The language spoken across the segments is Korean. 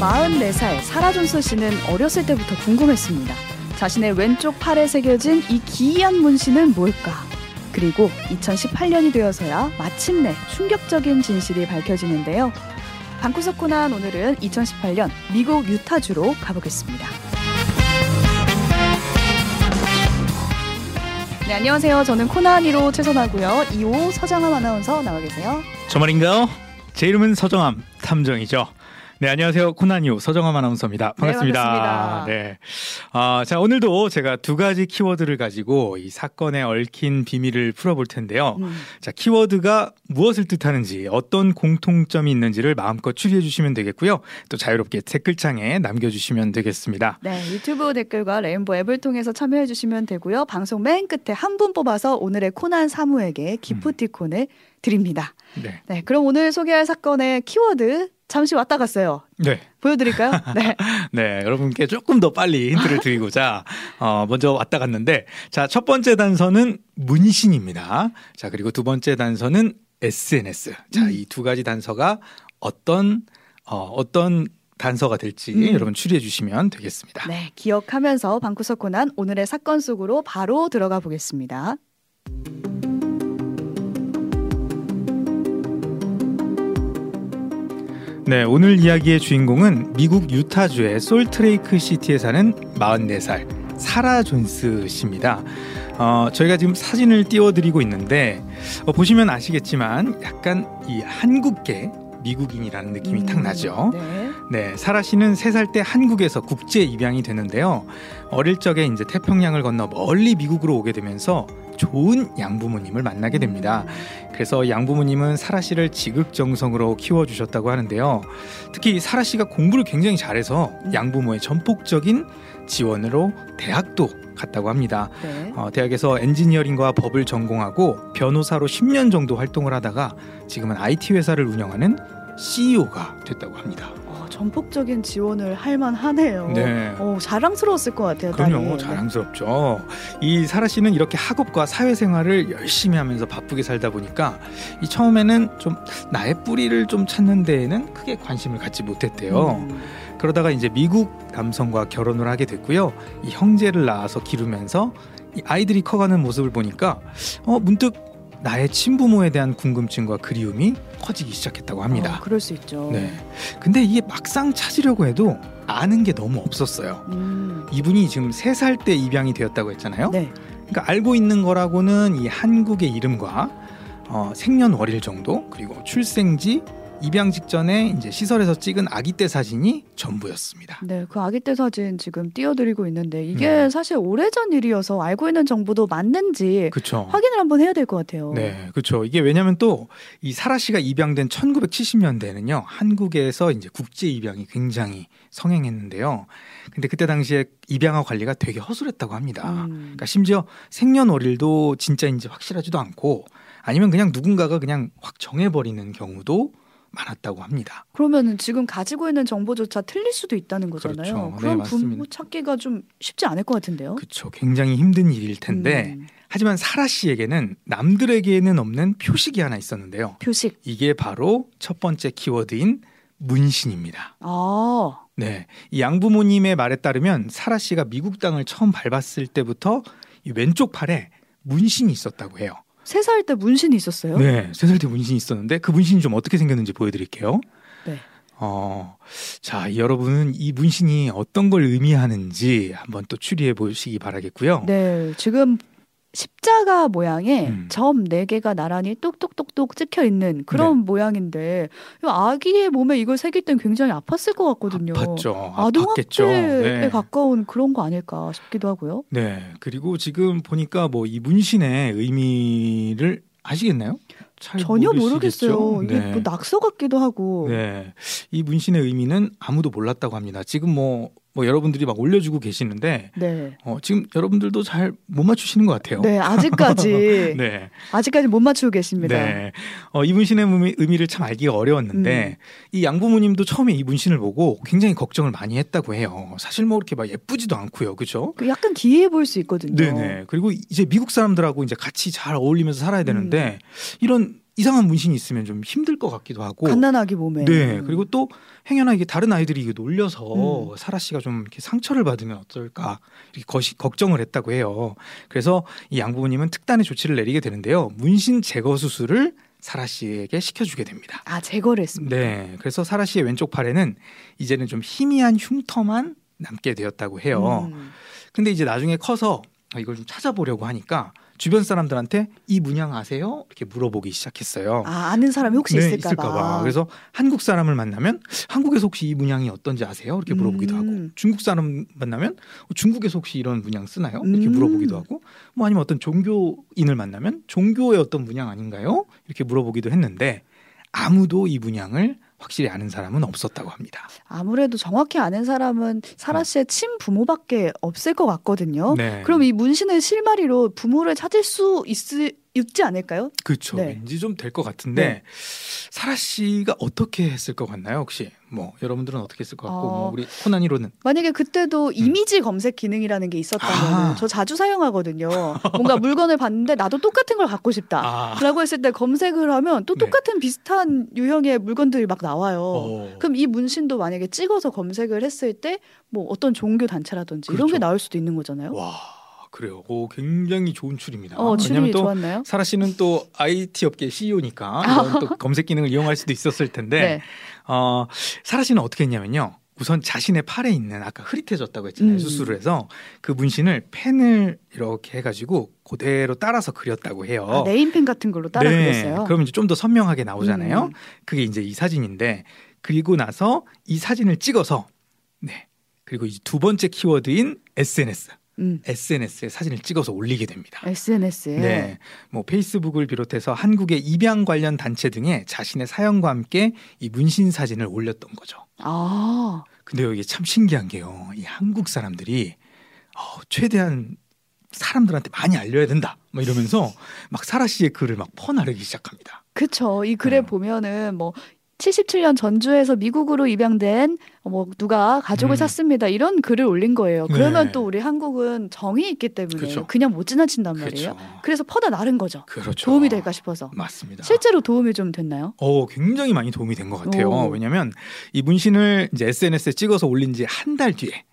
44살 사라 존스 씨는 어렸을 때부터 궁금했습니다. 자신의 왼쪽 팔에 새겨진 이 기이한 문신은 뭘까? 그리고 2018년이 되어서야 마침내 충격적인 진실이 밝혀지는데요. 방구석 코난 오늘은 2018년 미국 유타주로 가보겠습니다. 네, 안녕하세요. 저는 코난 1호 최선하고요. 2호 서장함 아나운서 나와 계세요. 저 말인가요? 제 이름은 서정함 탐정이죠. 네, 안녕하세요. 코난이오 서정함 아나운서입니다. 반갑습니다. 네, 반갑습니다. 네. 아, 자, 오늘도 제가 두 가지 키워드를 가지고 이 사건에 얽힌 비밀을 풀어볼 텐데요. 음, 자, 키워드가 무엇을 뜻하는지, 어떤 공통점이 있는지를 마음껏 추리해 주시면 되겠고요. 또 자유롭게 댓글창에 남겨주시면 되겠습니다. 네, 유튜브 댓글과 레인보 앱을 통해서 참여해 주시면 되고요. 방송 맨 끝에 한 분 뽑아서 오늘의 코난 사무에게 기프티콘을 드립니다. 네. 네, 그럼 오늘 소개할 사건의 키워드 잠시 왔다 갔어요. 네. 보여드릴까요? 네. 네, 여러분께 조금 더 빨리 힌트를 드리고자 어, 먼저 왔다 갔는데 자, 첫 번째 단서는 문신입니다. 자, 그리고 두 번째 단서는 SNS. 자, 음. 이두 가지 단서가 어떤 어, 어떤 단서가 될지 음. 여러분 추리해 주시면 되겠습니다. 네, 기억하면서 방구석 코난 오늘의 사건 속으로 바로 들어가 보겠습니다. 네, 오늘 이야기의 주인공은 미국 유타주의 솔트레이크 시티에 사는 44살 사라 존스 씨입니다. 어, 저희가 지금 사진을 띄워드리고 있는데 어, 보시면 아시겠지만 약간 이 한국계 미국인이라는 느낌이 탁 음, 나죠. 네. 네, 사라 씨는 세 살 때 한국에서 국제 입양이 되는데요. 어릴 적에 이제 태평양을 건너 멀리 미국으로 오게 되면서 좋은 양부모님을 만나게 됩니다. 그래서 양부모님은 사라 씨를 지극정성으로 키워주셨다고 하는데요. 특히 사라 씨가 공부를 굉장히 잘해서 음. 양부모의 전폭적인 지원으로 대학도 갔다고 합니다. 네. 어, 대학에서 엔지니어링과 법을 전공하고 변호사로 10년 정도 활동을 하다가 지금은 IT 회사를 운영하는 CEO가 됐다고 합니다. 어, 전폭적인 지원을 할 만하네요. 네. 어, 자랑스러웠을 것 같아요. 그럼요, 딸이. 자랑스럽죠. 이 사라 씨는 이렇게 학업과 사회생활을 열심히 하면서 바쁘게 살다 보니까 이 처음에는 좀 나의 뿌리를 좀 찾는 데에는 크게 관심을 갖지 못했대요. 음, 그러다가 이제 미국 남성과 결혼을 하게 됐고요. 이 형제를 낳아서 기르면서 이 아이들이 커가는 모습을 보니까 어 문득 나의 친부모에 대한 궁금증과 그리움이 커지기 시작했다고 합니다. 어, 그럴 수 있죠. 네. 근데 이게 막상 찾으려고 해도 아는 게 너무 없었어요. 음, 이분이 지금 세 살 때 입양이 되었다고 했잖아요. 네. 그러니까 알고 있는 거라고는 이 한국의 이름과 어, 생년월일 정도 그리고 출생지 입양 직전에 이제 시설에서 찍은 아기 때 사진이 전부였습니다. 네, 그 아기 때 사진 지금 띄워드리고 있는데 이게 네. 사실 오래전 일이어서 알고 있는 정보도 맞는지 그렇죠. 확인을 한번 해야 될 것 같아요. 네, 그렇죠. 이게 왜냐하면 또 이 사라 씨가 입양된 1970년대에는요 한국에서 이제 국제 입양이 굉장히 성행했는데요. 근데 그때 당시에 입양아 관리가 되게 허술했다고 합니다. 음, 그러니까 심지어 생년월일도 진짜인지 확실하지도 않고 아니면 그냥 누군가가 그냥 확 정해버리는 경우도 많았다고 합니다. 그러면은 지금 가지고 있는 정보조차 틀릴 수도 있다는 거잖아요. 그렇죠. 네, 그럼 맞습니다. 부모 찾기가 좀 쉽지 않을 것 같은데요. 그렇죠. 굉장히 힘든 일일 텐데 음, 하지만 사라 씨에게는 남들에게는 없는 표식이 하나 있었는데요. 표식. 이게 바로 첫 번째 키워드인 문신입니다. 아, 네, 이 양부모님의 말에 따르면 사라 씨가 미국 땅을 처음 밟았을 때부터 이 왼쪽 팔에 문신이 있었다고 해요. 세 살 때 문신이 있었어요? 네, 세 살 때 문신이 있었는데 그 문신이 좀 어떻게 생겼는지 보여드릴게요. 네. 어, 자, 여러분은 이 문신이 어떤 걸 의미하는지 한번 또 추리해 보시기 바라겠고요. 네, 지금 십자가 모양의 음. 점네 개가 나란히 똑똑똑똑 찍혀 있는 그런 네. 모양인데 이 아기의 몸에 이걸 새길 땐 굉장히 아팠을 것 같거든요. 아팠죠. 아동학대에. 네. 가까운 그런 거 아닐까 싶기도 하고요. 네, 그리고 지금 보니까 뭐 이 문신의 의미를 아시겠나요? 잘 전혀? 모르겠어요. 이게 네. 뭐 낙서 같기도 하고. 네, 이 문신의 의미는 아무도 몰랐다고 합니다. 지금 뭐, 뭐 여러분들이 막 올려주고 계시는데 네. 어, 지금 여러분들도 잘 못 맞추시는 것 같아요. 네, 아직까지 네, 아직까지 못 맞추고 계십니다. 네. 어, 이 문신의 의미, 의미 를 참 알기가 어려웠는데 음. 이 양부모님도 처음에 이 문신을 보고 굉장히 걱정을 많이 했다고 해요. 사실 뭐 이렇게 막 예쁘지도 않고요, 그렇죠? 그 약간 기이해 보일 수 있거든요. 네 네. 그리고 이제 미국 사람들하고 이제 같이 잘 어울리면서 살아야 되는데 음. 이런 이상한 문신이 있으면 좀 힘들 것 같기도 하고. 갓난아기 몸에. 네. 그리고 또 행여나 이게 다른 아이들이 이게 놀려서 음. 사라 씨가 좀 이렇게 상처를 받으면 어떨까 이렇게 거시, 걱정을 했다고 해요. 그래서 이 양부모님은 특단의 조치를 내리게 되는데요. 문신 제거 수술을 사라 씨에게 시켜주게 됩니다. 아 제거를 했습니다. 네. 그래서 사라 씨의 왼쪽 팔에는 이제는 좀 희미한 흉터만 남게 되었다고 해요. 음. 근데 이제 나중에 커서 이걸 좀 찾아보려고 하니까 주변 사람들한테 이 문양 아세요? 이렇게 물어보기 시작했어요. 아 아는 사람이 혹시 네, 있을까봐. 있을까봐. 그래서 한국 사람을 만나면 한국에서 혹시 이 문양이 어떤지 아세요? 이렇게 물어보기도 음. 하고 중국 사람 만나면 중국에서 혹시 이런 문양 쓰나요? 이렇게 음. 물어보기도 하고 뭐 아니면 어떤 종교인을 만나면 종교의 어떤 문양 아닌가요? 이렇게 물어보기도 했는데 아무도 이 문양을 확실히 아는 사람은 없었다고 합니다. 아무래도 정확히 아는 사람은 사라 씨의 친부모밖에 없을 것 같거든요. 네. 그럼 이 문신의 실마리로 부모를 찾을 수 있, 있지 않을까요? 그렇죠. 네. 왠지 좀 될 것 같은데 네. 사라 씨가 어떻게 했을 것 같나요? 혹시 뭐 여러분들은 어떻게 했을 것 같고 어. 뭐 우리 코난이로는 만약에 그때도 이미지 검색 기능이라는 게 있었다면 음. 아. 저 자주 사용하거든요. 뭔가 물건을 봤는데 나도 똑같은 걸 갖고 싶다. 아, 라고 했을 때 검색을 하면 또 네. 똑같은 비슷한 유형의 물건들이 막 나와요. 어. 그럼 이 문신도 만약에 찍어서 검색을 했을 때 뭐 어떤 종교 단체라든지 이런 그렇죠. 게 나올 수도 있는 거잖아요. 와 그래요. 오, 굉장히 좋은 출입니다. 어, 출입이 또 좋았나요? 사라 씨는 또 IT 업계 CEO니까 이런 또 검색 기능을 이용할 수도 있었을 텐데 네. 어, 사라 씨는 어떻게 했냐면요. 우선 자신의 팔에 있는 아까 흐릿해졌다고 했잖아요. 음. 수술을 해서 그 문신을 펜을 이렇게 해가지고 그대로 따라서 그렸다고 해요. 아, 네임펜 같은 걸로 따라 그렸어요. 그럼 이제 좀 더 선명하게 나오잖아요. 음. 그게 이제 이 사진인데 그리고 나서 이 사진을 찍어서 네 그리고 이제 두 번째 키워드인 SNS 음. SNS에 사진을 찍어서 올리게 됩니다. SNS에 네, 뭐 페이스북을 비롯해서 한국의 입양 관련 단체 등에 자신의 사연과 함께 이 문신 사진을 올렸던 거죠. 아 근데 여기 참 신기한 게요. 이 한국 사람들이 어, 최대한 사람들한테 많이 알려야 된다. 뭐 이러면서 막 사라 씨의 글을 막 퍼나르기 시작합니다. 그쵸. 이 글에 음. 보면은 뭐 77년 전주에서 미국으로 입양된 뭐 누가 가족을 음. 샀습니다. 이런 글을 올린 거예요. 그러면 네. 또 우리 한국은 정이 있기 때문에 그쵸. 그냥 못 지나친단 말이에요. 그렇죠. 그래서 퍼다 나른 거죠. 그렇죠. 도움이 될까 싶어서. 맞습니다. 실제로 도움이 좀 됐나요? 어, 굉장히 많이 도움이 된 것 같아요. 오. 왜냐하면 이 문신을 이제 SNS에 찍어서 올린 지 한 달 뒤에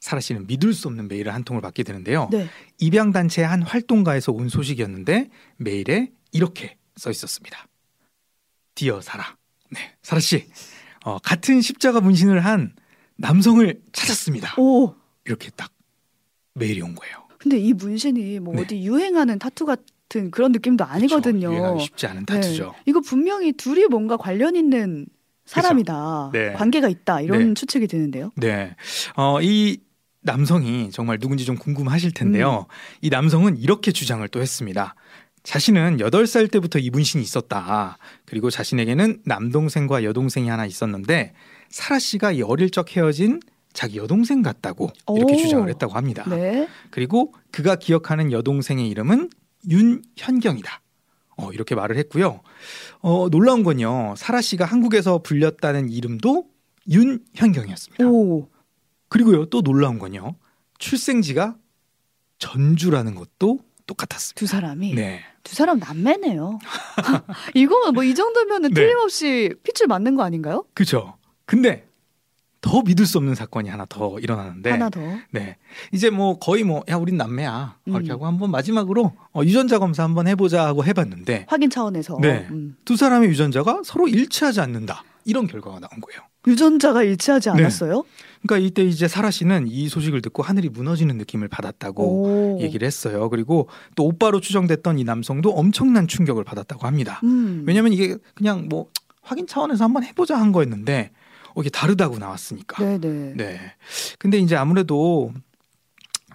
사라 씨는 믿을 수 없는 메일을 한 통을 받게 되는데요. 네. 입양 단체의 한 활동가에서 온 소식이었는데 메일에 이렇게 써 있었습니다. Dear 사라. 네, 사라 씨. 어, 같은 십자가 문신을 한 남성을 찾았습니다. 오. 이렇게 딱 메일이 온 거예요. 근데 이 문신이 뭐 네. 어디 유행하는 타투 같은 그런 느낌도 아니거든요. 그렇죠. 쉽지 않은 타투죠. 네. 이거 분명히 둘이 뭔가 관련 있는 사람이다. 네. 관계가 있다. 이런 네. 추측이 드는데요. 네. 어, 이 남성이 정말 누군지 좀 궁금하실 텐데요. 음. 이 남성은 이렇게 주장을 또 했습니다. 자신은 8살 때부터 이 문신이 있었다. 그리고 자신에게는 남동생과 여동생이 하나 있었는데 사라 씨가 이 어릴 적 헤어진 자기 여동생 같다고 이렇게 오. 주장을 했다고 합니다. 네. 그리고 그가 기억하는 여동생의 이름은 윤현경이다. 어, 이렇게 말을 했고요. 어, 놀라운 건요. 사라 씨가 한국에서 불렸다는 이름도 윤현경이었습니다. 오. 그리고요 또 놀라운 건요 출생지가 전주라는 것도 똑같았습니다. 두 사람이 네, 두 사람 남매네요. 이거 뭐 이 정도면은 네. 틀림없이 핏줄 맞는 거 아닌가요? 그렇죠. 근데 더 믿을 수 없는 사건이 하나 더 일어나는데, 하나 더. 네, 이제 뭐 거의 뭐 야 우린 남매야 이렇게 음. 하고 한번 마지막으로 어, 유전자 검사 한번 해 보자 하고 해 봤는데 확인 차원에서 네. 음. 두 사람의 유전자가 서로 일치하지 않는다 이런 결과가 나온 거예요. 유전자가 일치하지 네. 않았어요? 그러니까 이때 이제 사라 씨는 이 소식을 듣고 하늘이 무너지는 느낌을 받았다고 오. 얘기를 했어요. 그리고 또 오빠로 추정됐던 이 남성도 엄청난 충격을 받았다고 합니다. 음. 왜냐면 이게 그냥 뭐 확인 차원에서 한번 해보자 한 거였는데 어, 이게 다르다고 나왔으니까. 네네. 네. 근데 이제 아무래도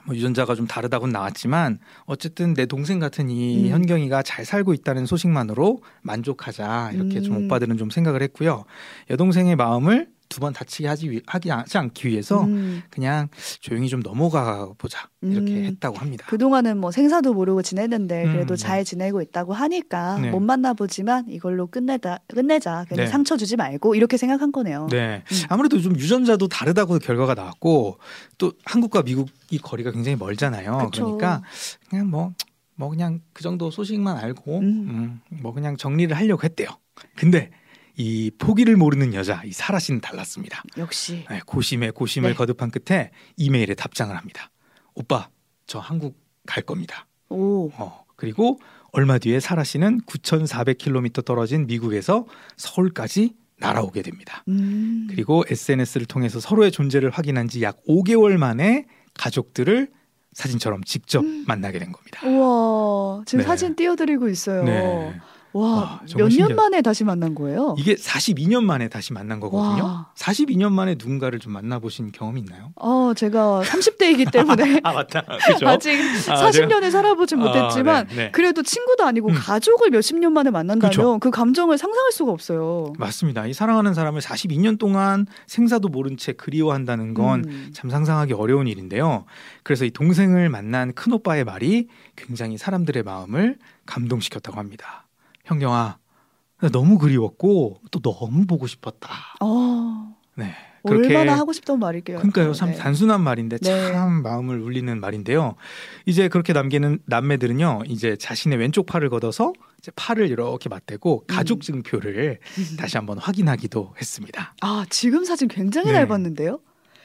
뭐 유전자가 좀 다르다고는 나왔지만 어쨌든 내 동생 같은 이 음. 현경이가 잘 살고 있다는 소식만으로 만족하자 이렇게 좀 음. 오빠들은 좀 생각을 했고요. 여동생의 마음을 두 번 다치게 하지 위- 하지 않기 위해서 음. 그냥 조용히 좀 넘어가 보자 이렇게 음. 했다고 합니다. 그 동안은 뭐 생사도 모르고 지냈는데 그래도 음, 네. 잘 지내고 있다고 하니까 네. 못 만나보지만 이걸로 끝내다 끝내자 그냥 네. 상처 주지 말고 이렇게 생각한 거네요. 네. 음. 아무래도 좀 유전자도 다르다고 결과가 나왔고 또 한국과 미국이 거리가 굉장히 멀잖아요. 그쵸. 그러니까 그냥 뭐뭐 그냥 그 정도 소식만 알고 음. 음, 뭐 그냥 정리를 하려고 했대요. 근데 이 포기를 모르는 여자 이 사라 씨는 달랐습니다. 역시. 네, 고심에 고심을 네. 거듭한 끝에 이메일에 답장을 합니다. 오빠 저 한국 갈 겁니다. 오. 어, 그리고 얼마 뒤에 사라 씨는 9,400km 떨어진 미국에서 서울까지 날아오게 됩니다. 음. 그리고 SNS를 통해서 서로의 존재를 확인한 지 약 5개월 만에 가족들을 사진처럼 직접 음. 만나게 된 겁니다. 우와. 지금 네. 사진 띄워드리고 있어요. 네. 와, 와, 몇 년. 만에 다시 만난 거예요? 이게 42년 만에 다시 만난 거거든요. 와. 42년 만에 누군가를 좀 만나보신 경험 있나요? 어, 제가 30대이기 때문에 아 맞다. 그죠? 아직 아, 40년을 살아보진 못했지만 아, 네, 네. 그래도 친구도 아니고 음. 가족을 몇십 년 만에 만난다면 그쵸. 그 감정을 상상할 수가 없어요. 맞습니다. 이 사랑하는 사람을 42년 동안 생사도 모른 채 그리워한다는 건 음. 참 상상하기 어려운 일인데요. 그래서 이 동생을 만난 큰 오빠의 말이 굉장히 사람들의 마음을 감동시켰다고 합니다. 형경아, 나 너무 그리웠고 또 너무 보고 싶었다. 어, 네. 얼마나 하고 싶던 말일게요. 그러니까요. 참 네. 단순한 말인데 네. 참 마음을 울리는 말인데요. 이제 그렇게 남기는 남매들은요. 이제 자신의 왼쪽 팔을 걷어서 이제 팔을 이렇게 맞대고 가족 증표를 다시 한번 확인하기도 했습니다. 아, 지금 사진 굉장히 네. 잘 봤는데요.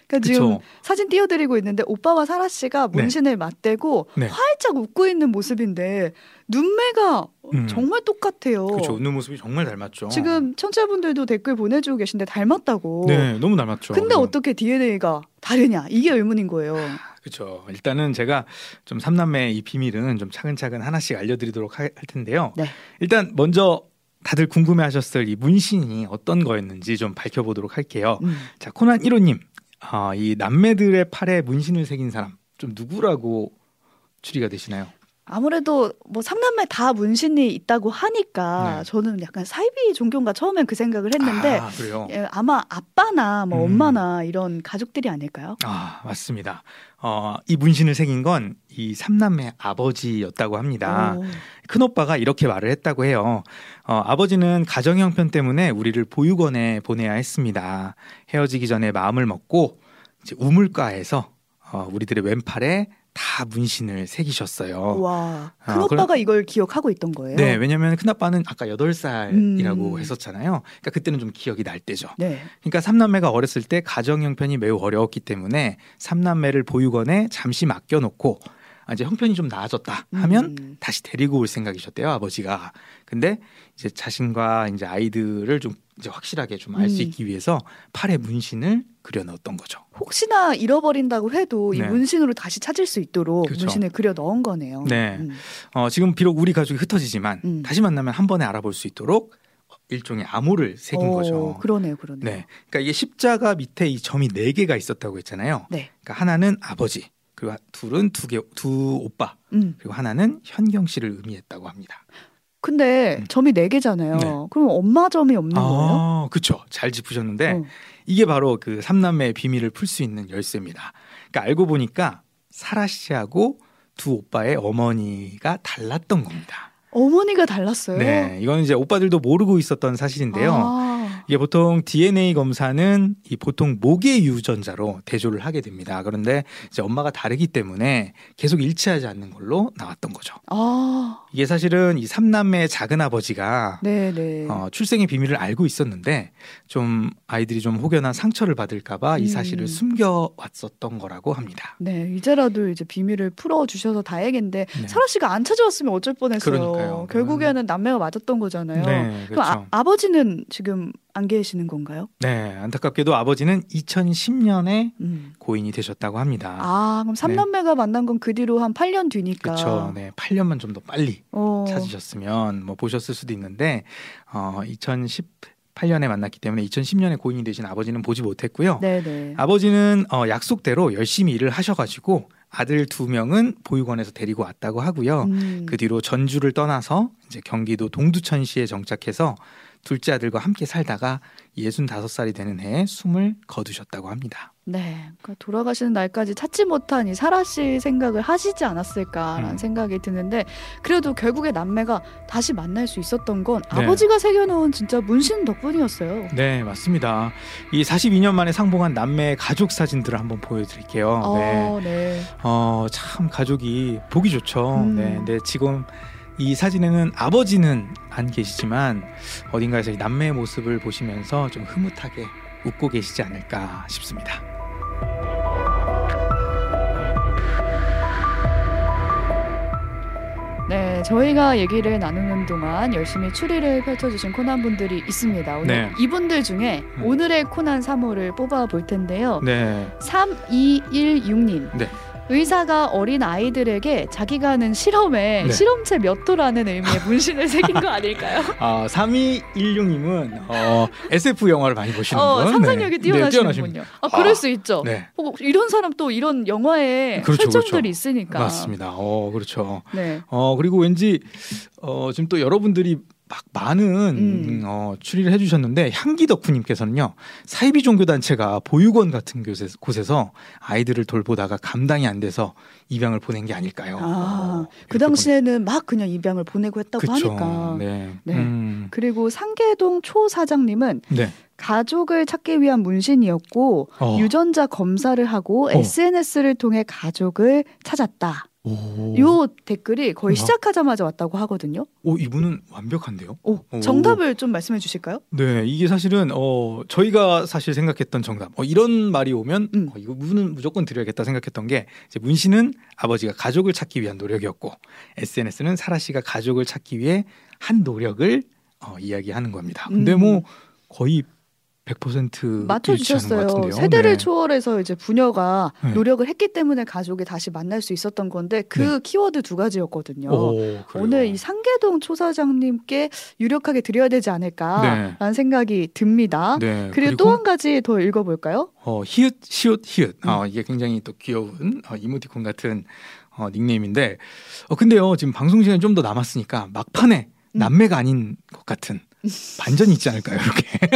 그러니까 지금 그렇죠. 사진 띄워드리고 있는데 오빠와 사라 씨가 네. 문신을 맞대고 네. 활짝 웃고 있는 모습인데 눈매가 음. 정말 똑같아요. 그렇죠. 웃는 모습이 정말 닮았죠. 지금 청취자분들도 댓글 보내주고 계신데 닮았다고. 네, 너무 닮았죠. 근데 어떻게 DNA가 다르냐 이게 의문인 거예요. 그렇죠. 일단은 제가 좀 삼남매의 이 비밀은 좀 차근차근 하나씩 알려드리도록 할, 할 텐데요. 네. 일단 먼저 다들 궁금해하셨을 이 문신이 어떤 거였는지 좀 밝혀보도록 할게요. 음. 자, 코난 1호님, 아, 이 남매들의 팔에 문신을 새긴 사람 좀 누구라고 추리가 되시나요? 아무래도 뭐 삼남매 다 문신이 있다고 하니까 네. 저는 약간 사이비 종교인가 처음엔 그 생각을 했는데 아, 그래요. 예, 아마 아빠나 뭐 음. 엄마나 이런 가족들이 아닐까요? 아, 맞습니다. 어, 이 문신을 새긴 건 이 삼남매 아버지였다고 합니다. 오. 큰 오빠가 이렇게 말을 했다고 해요. 어, 아버지는 가정 형편 때문에 우리를 보육원에 보내야 했습니다. 헤어지기 전에 마음을 먹고 이제 우물가에서 어, 우리들의 왼팔에 다 문신을 새기셨어요. 와, 큰 아, 오빠가 이걸 기억하고 있던 거예요. 네, 왜냐하면 큰 아빠는 아까 8살이라고 음. 했었잖아요. 그러니까 그때는 좀 기억이 날 때죠. 네. 그러니까 삼남매가 어렸을 때 가정 형편이 매우 어려웠기 때문에 삼남매를 보육원에 잠시 맡겨놓고 아, 이제 형편이 좀 나아졌다 하면 음. 다시 데리고 올 생각이셨대요 아버지가. 근데 이제 자신과 이제 아이들을 좀 이제 확실하게 좀 알수 음. 있기 위해서 팔에 문신을 그려 넣었던 거죠. 혹시나 잃어버린다고 해도 이 네. 문신으로 다시 찾을 수 있도록 그렇죠. 문신을 그려 넣은 거네요. 네. 음. 어, 지금 비록 우리 가족이 흩어지지만 음. 다시 만나면 한 번에 알아볼 수 있도록 일종의 암호를 새긴 어, 거죠. 그러네요, 그러네요. 네, 그러니까 이게 십자가 밑에 이 점이 네 개가 있었다고 했잖아요. 네. 그러니까 하나는 아버지, 그리고 둘은 두 개, 두 오빠, 음. 그리고 하나는 현경 씨를 의미했다고 합니다. 근데 음. 점이 네 개잖아요. 네. 그럼 엄마 점이 없는 거예요? 아, 그렇죠. 잘 짚으셨는데 어. 이게 바로 그 삼남매의 비밀을 풀 수 있는 열쇠입니다. 그러니까 알고 보니까 사라 씨하고 두 오빠의 어머니가 달랐던 겁니다. 어머니가 달랐어요. 네, 이건 이제 오빠들도 모르고 있었던 사실인데요. 아, 이게 보통 DNA 검사는 이 보통 모계 유전자로 대조를 하게 됩니다. 그런데 이제 엄마가 다르기 때문에 계속 일치하지 않는 걸로 나왔던 거죠. 아, 이게 사실은 이 삼남매의 작은 아버지가 네, 네. 어, 출생의 비밀을 알고 있었는데 좀 아이들이 좀 혹여나 상처를 받을까봐 이 사실을 음. 숨겨 왔었던 거라고 합니다. 네, 이제라도 이제 비밀을 풀어 주셔서 다행인데 네. 사라 씨가 안 찾아왔으면 어쩔 뻔했어요. 그러니까요. 결국에는 남매가 맞았던 거잖아요. 네, 그럼 그렇죠. 아, 버지는 지금 안 계시는 건가요? 네, 안타깝게도 아버지는 2010년에 음. 고인이 되셨다고 합니다. 아, 그럼 삼남매가 만난 건 그 뒤로 한 8년 뒤니까. 그렇죠. 네, 8년만 좀 더 빨리 어, 찾으셨으면 뭐 보셨을 수도 있는데 어 2018년에 만났기 때문에 2010년에 고인이 되신 아버지는 보지 못했고요. 네, 네. 아버지는 어 약속대로 열심히 일을 하셔가지고 아들 두 명은 보육원에서 데리고 왔다고 하고요. 음. 그 뒤로 전주를 떠나서 이제 경기도 동두천시에 정착해서 둘째 아들과 함께 살다가 65살이 되는 해에 숨을 거두셨다고 합니다. 네, 그러니까 돌아가시는 날까지 찾지 못한 이 사라 씨 생각을 하시지 않았을까라는 음. 생각이 드는데 그래도 결국에 남매가 다시 만날 수 있었던 건 네. 아버지가 새겨놓은 진짜 문신 덕분이었어요. 네, 맞습니다. 이 42년 만에 상봉한 남매 가족 사진들을 한번 보여드릴게요. 네. 어, 네. 어, 참 가족이 보기 좋죠. 음. 네, 근데 지금 이 사진에는 아버지는 안 계시지만 어딘가에서 이 남매의 모습을 보시면서 좀 흐뭇하게 웃고 계시지 않을까 싶습니다. 네, 저희가 얘기를 나누는 동안 열심히 추리를 펼쳐주신 코난 분들이 있습니다. 오늘 네. 이분들 중에 음. 오늘의 코난 3호를 뽑아 볼 텐데요. 네, 3216님. 네. 의사가 어린 아이들에게 자기가 하는 실험에 네. 실험체 몇 도라는 의미의 문신을 새긴 거 아닐까요? 아, 3216님은 어, SF 영화를 많이 보시는 어, 분. 상상력이 네. 네, 아, 그럴 아, 수 있죠. 네, 어, 이런 사람 또 이런 영화에 그렇죠, 설정들이 그렇죠. 있으니까. 맞습니다. 어, 그렇죠. 네. 어 그리고 왠지 어 지금 또 여러분들이 막 많은 음. 음, 어, 추리를 해주셨는데 향기 덕후님께서는요 사이비 종교 단체가 보육원 같은 곳에, 곳에서 아이들을 돌보다가 감당이 안 돼서 입양을 보낸 게 아닐까요? 아, 어, 그 당시에는 막 그냥 입양을 보내고 했다고 그쵸. 하니까. 네. 네. 음, 그리고 상계동 초 사장님은 네. 가족을 찾기 위한 문신이었고 어. 유전자 검사를 하고 SNS를 통해 가족을 찾았다. 오. 요 댓글이 거의 우와. 시작하자마자 왔다고 하거든요. 오 이분은 완벽한데요? 오, 오. 정답을 좀 말씀해 주실까요? 네, 이게 사실은 어 저희가 사실 생각했던 정답. 어, 이런 말이 오면 음. 어, 이거 문은 무조건 드려야겠다 생각했던 게 이제 문신은 아버지가 가족을 찾기 위한 노력이었고 SNS는 사라 씨가 가족을 찾기 위해 한 노력을 어, 이야기하는 겁니다. 근데 음. 뭐 거의 100% 맞춰 일치하는 것 주셨어요. 같은데요. 세대를 네. 초월해서 이제 부녀가 네. 노력을 했기 때문에 가족이 다시 만날 수 있었던 건데 그 키워드 두 가지였거든요. 오. 오늘 이 상계동 초사장님께 유력하게 드려야 되지 않을까라는 생각이 듭니다. 네, 그리고, 또 한 가지 더 읽어볼까요? 어, 히읗, 시옷, 히읗. 음. 어, 이게 굉장히 또 귀여운 어, 이모티콘 같은 어, 닉네임인데, 어, 근데요, 지금 방송 시간이 좀 더 남았으니까 막판에 음. 남매가 아닌 것 같은 반전이 있지 않을까요, 이렇게?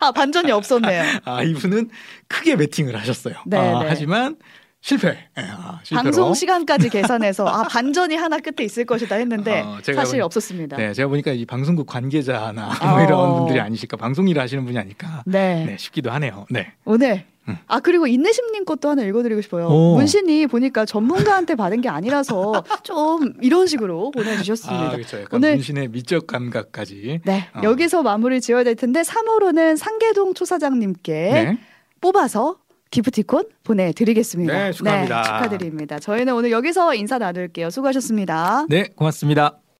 아 반전이 없었네요. 아, 이분은 크게 배팅을 하셨어요. 네, 아, 네. 하지만 실패. 예, 아. 방송 시간까지 계산해서 아 반전이 하나 끝에 있을 것이다 했는데 어, 사실 보니- 없었습니다. 네, 제가 보니까 이 방송국 관계자나 어. 뭐 이런 분들이 아니실까, 방송 일을 하시는 분이 아닐까, 네. 네, 싶기도 하네요. 네. 오늘 음. 아 그리고 인내심님 것도 하나 읽어드리고 싶어요. 오. 문신이 보니까 전문가한테 받은 게 아니라서 좀 이런 식으로 보내주셨습니다. 아, 그렇죠. 약간 오늘- 문신의 미적 감각까지. 네 어. 여기서 마무리 지어야 될 텐데 3호로는 상계동 초사장님께 네. 뽑아서 기프티콘 보내드리겠습니다. 네, 축하합니다. 축하드립니다. 저희는 오늘 여기서 인사 나눌게요. 수고하셨습니다. 네, 고맙습니다.